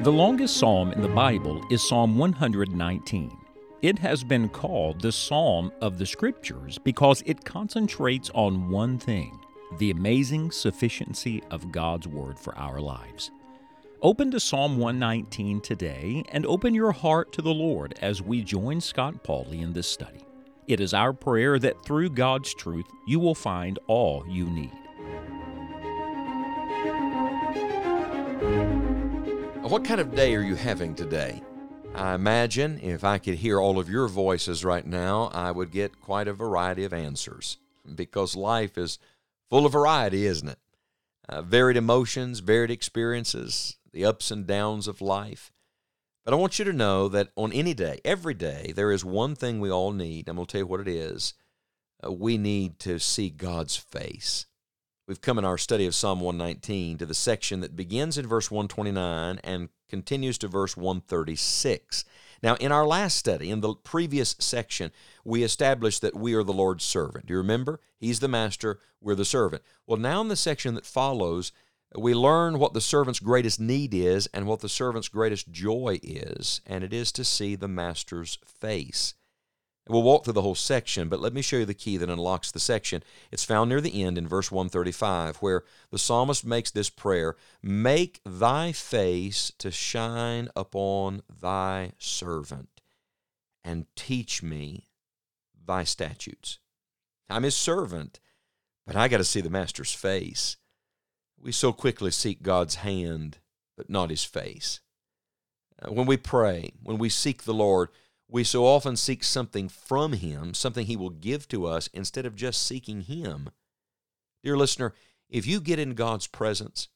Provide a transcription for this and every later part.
The longest psalm in the Bible is Psalm 119. It has been called the Psalm of the Scriptures because it concentrates on one thing the amazing sufficiency of God's Word for our lives. Open to Psalm 119 today and open your heart to the Lord as we join Scott Pauley in this study. It is our prayer that through God's truth you will find all you need. What kind of day are you having today? I imagine if I could hear all of your voices right now, I would get quite a variety of answers because life is full of variety, isn't it? Uh, varied emotions, varied experiences, the ups and downs of life. But I want you to know that on any day, every day, there is one thing we all need. I'm going to tell you what it is. Uh, we need to see God's face. We've come in our study of Psalm 119 to the section that begins in verse 129 and continues to verse 136. Now, in our last study, in the previous section, we established that we are the Lord's servant. Do you remember? He's the master, we're the servant. Well, now in the section that follows, we learn what the servant's greatest need is and what the servant's greatest joy is, and it is to see the master's face. We'll walk through the whole section, but let me show you the key that unlocks the section. It's found near the end in verse 135, where the psalmist makes this prayer Make thy face to shine upon thy servant, and teach me thy statutes. I'm his servant, but I got to see the master's face. We so quickly seek God's hand, but not his face. Uh, when we pray, when we seek the Lord, we so often seek something from Him, something He will give to us, instead of just seeking Him. Dear listener, if you get in God's presence,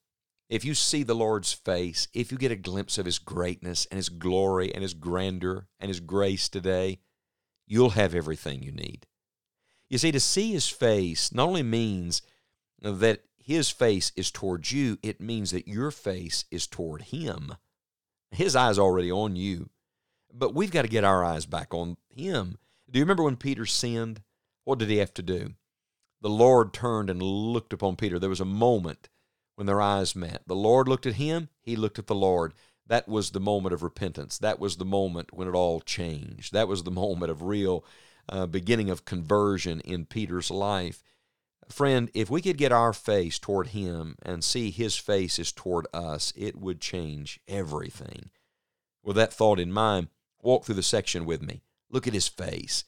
if you see the Lord's face, if you get a glimpse of His greatness and His glory and His grandeur and His grace today, you'll have everything you need. You see, to see His face not only means that His face is towards you, it means that your face is toward Him. His eye's already on you. But we've got to get our eyes back on him. Do you remember when Peter sinned? What did he have to do? The Lord turned and looked upon Peter. There was a moment when their eyes met. The Lord looked at him, he looked at the Lord. That was the moment of repentance. That was the moment when it all changed. That was the moment of real uh, beginning of conversion in Peter's life. Friend, if we could get our face toward him and see his face is toward us, it would change everything. With that thought in mind, Walk through the section with me. Look at his face.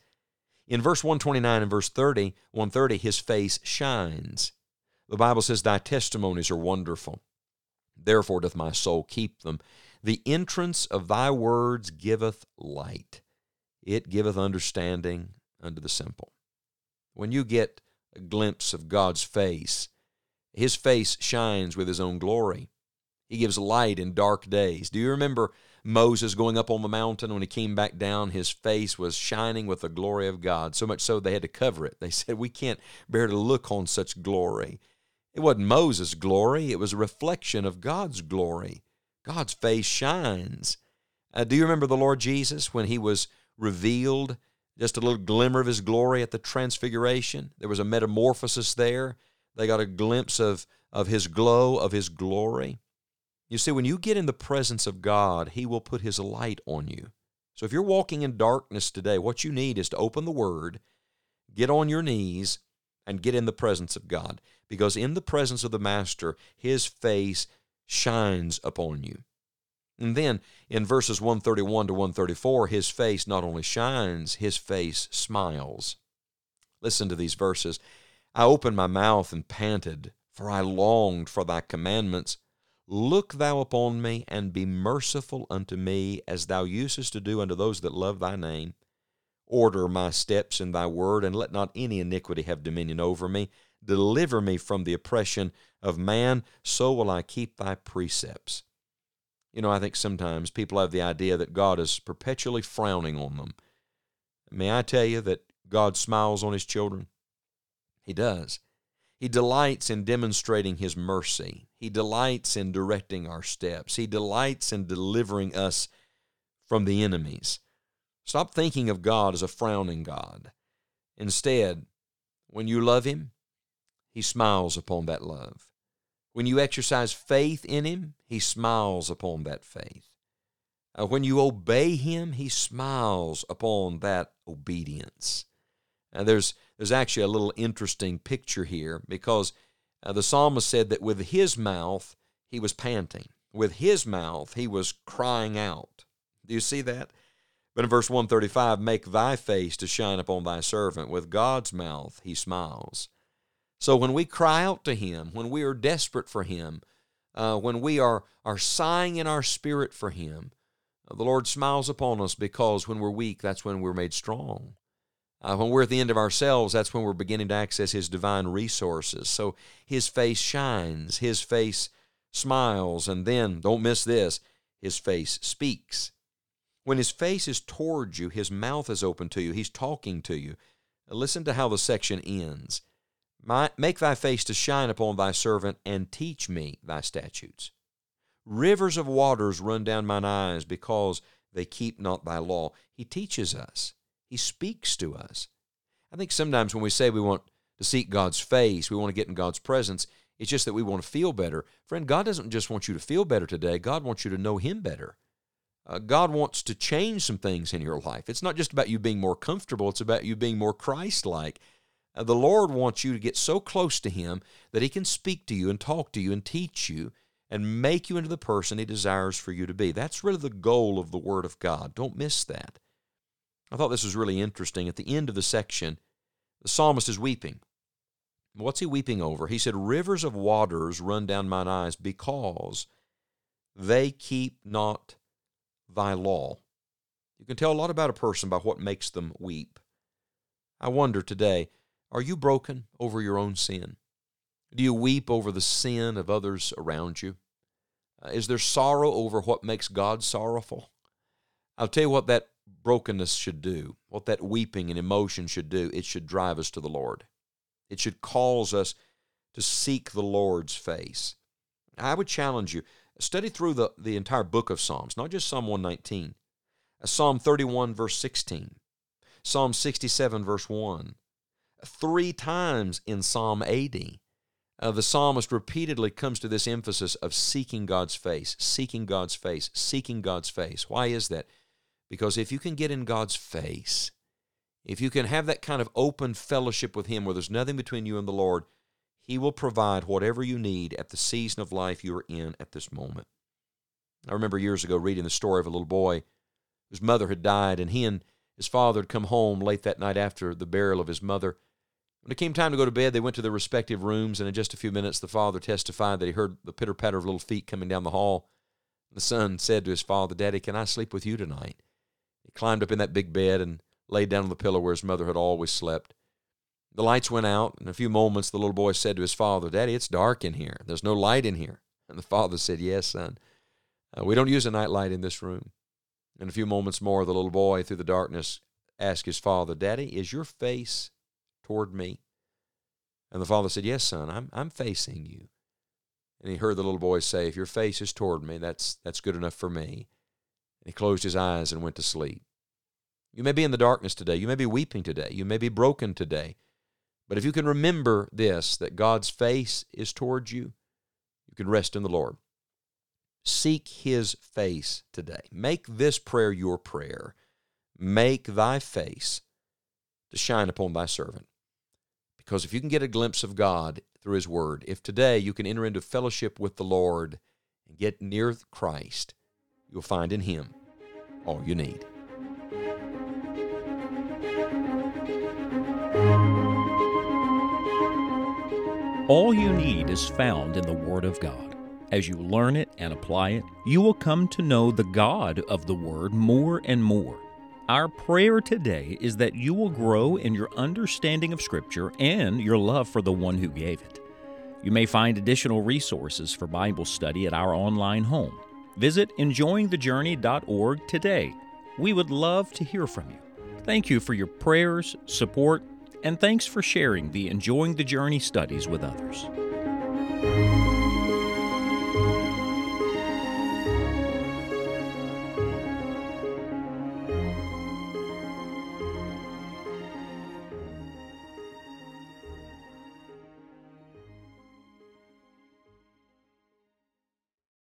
In verse 129 and verse 30, 130, his face shines. The Bible says, Thy testimonies are wonderful. Therefore doth my soul keep them. The entrance of thy words giveth light. It giveth understanding unto the simple. When you get a glimpse of God's face, his face shines with his own glory. He gives light in dark days. Do you remember Moses going up on the mountain, when he came back down, his face was shining with the glory of God, so much so they had to cover it. They said, We can't bear to look on such glory. It wasn't Moses' glory, it was a reflection of God's glory. God's face shines. Uh, do you remember the Lord Jesus when he was revealed? Just a little glimmer of his glory at the transfiguration. There was a metamorphosis there. They got a glimpse of, of his glow, of his glory. You see, when you get in the presence of God, He will put His light on you. So if you're walking in darkness today, what you need is to open the Word, get on your knees, and get in the presence of God. Because in the presence of the Master, His face shines upon you. And then in verses 131 to 134, His face not only shines, His face smiles. Listen to these verses. I opened my mouth and panted, for I longed for thy commandments. Look thou upon me, and be merciful unto me, as thou usest to do unto those that love thy name. Order my steps in thy word, and let not any iniquity have dominion over me. Deliver me from the oppression of man, so will I keep thy precepts. You know, I think sometimes people have the idea that God is perpetually frowning on them. May I tell you that God smiles on his children? He does. He delights in demonstrating His mercy. He delights in directing our steps. He delights in delivering us from the enemies. Stop thinking of God as a frowning God. Instead, when you love Him, He smiles upon that love. When you exercise faith in Him, He smiles upon that faith. Uh, when you obey Him, He smiles upon that obedience. And there's there's actually a little interesting picture here because uh, the psalmist said that with his mouth he was panting, with his mouth he was crying out. Do you see that? But in verse 135, make thy face to shine upon thy servant. With God's mouth he smiles. So when we cry out to Him, when we are desperate for Him, uh, when we are, are sighing in our spirit for Him, uh, the Lord smiles upon us because when we're weak, that's when we're made strong. Uh, when we're at the end of ourselves, that's when we're beginning to access His divine resources. So His face shines, His face smiles, and then, don't miss this, His face speaks. When His face is towards you, His mouth is open to you, He's talking to you. Listen to how the section ends. My, make thy face to shine upon thy servant, and teach me thy statutes. Rivers of waters run down mine eyes because they keep not thy law. He teaches us, he speaks to us. I think sometimes when we say we want to seek God's face, we want to get in God's presence, it's just that we want to feel better. Friend, God doesn't just want you to feel better today, God wants you to know Him better. Uh, God wants to change some things in your life. It's not just about you being more comfortable, it's about you being more Christ like. Uh, the Lord wants you to get so close to Him that He can speak to you and talk to you and teach you and make you into the person He desires for you to be. That's really the goal of the Word of God. Don't miss that. I thought this was really interesting. At the end of the section, the psalmist is weeping. What's he weeping over? He said, Rivers of waters run down mine eyes because they keep not thy law. You can tell a lot about a person by what makes them weep. I wonder today, are you broken over your own sin? Do you weep over the sin of others around you? Uh, is there sorrow over what makes God sorrowful? I'll tell you what that brokenness should do, what that weeping and emotion should do. It should drive us to the Lord. It should cause us to seek the Lord's face. I would challenge you study through the, the entire book of Psalms, not just Psalm 119, uh, Psalm 31, verse 16, Psalm 67, verse 1, three times in Psalm 80. Uh, the psalmist repeatedly comes to this emphasis of seeking God's face, seeking God's face, seeking God's face. Why is that? Because if you can get in God's face, if you can have that kind of open fellowship with Him where there's nothing between you and the Lord, He will provide whatever you need at the season of life you are in at this moment. I remember years ago reading the story of a little boy whose mother had died, and he and his father had come home late that night after the burial of his mother. When it came time to go to bed, they went to their respective rooms, and in just a few minutes, the father testified that he heard the pitter patter of little feet coming down the hall. The son said to his father, Daddy, can I sleep with you tonight? Climbed up in that big bed and laid down on the pillow where his mother had always slept. The lights went out. In a few moments, the little boy said to his father, Daddy, it's dark in here. There's no light in here. And the father said, Yes, son. Uh, we don't use a night light in this room. In a few moments more, the little boy, through the darkness, asked his father, Daddy, is your face toward me? And the father said, Yes, son, I'm, I'm facing you. And he heard the little boy say, If your face is toward me, that's, that's good enough for me. And he closed his eyes and went to sleep. You may be in the darkness today. You may be weeping today. You may be broken today. But if you can remember this, that God's face is towards you, you can rest in the Lord. Seek his face today. Make this prayer your prayer. Make thy face to shine upon thy servant. Because if you can get a glimpse of God through his word, if today you can enter into fellowship with the Lord and get near Christ, you'll find in him all you need. All you need is found in the Word of God. As you learn it and apply it, you will come to know the God of the Word more and more. Our prayer today is that you will grow in your understanding of Scripture and your love for the one who gave it. You may find additional resources for Bible study at our online home. Visit enjoyingthejourney.org today. We would love to hear from you. Thank you for your prayers, support, and thanks for sharing the Enjoying the Journey studies with others.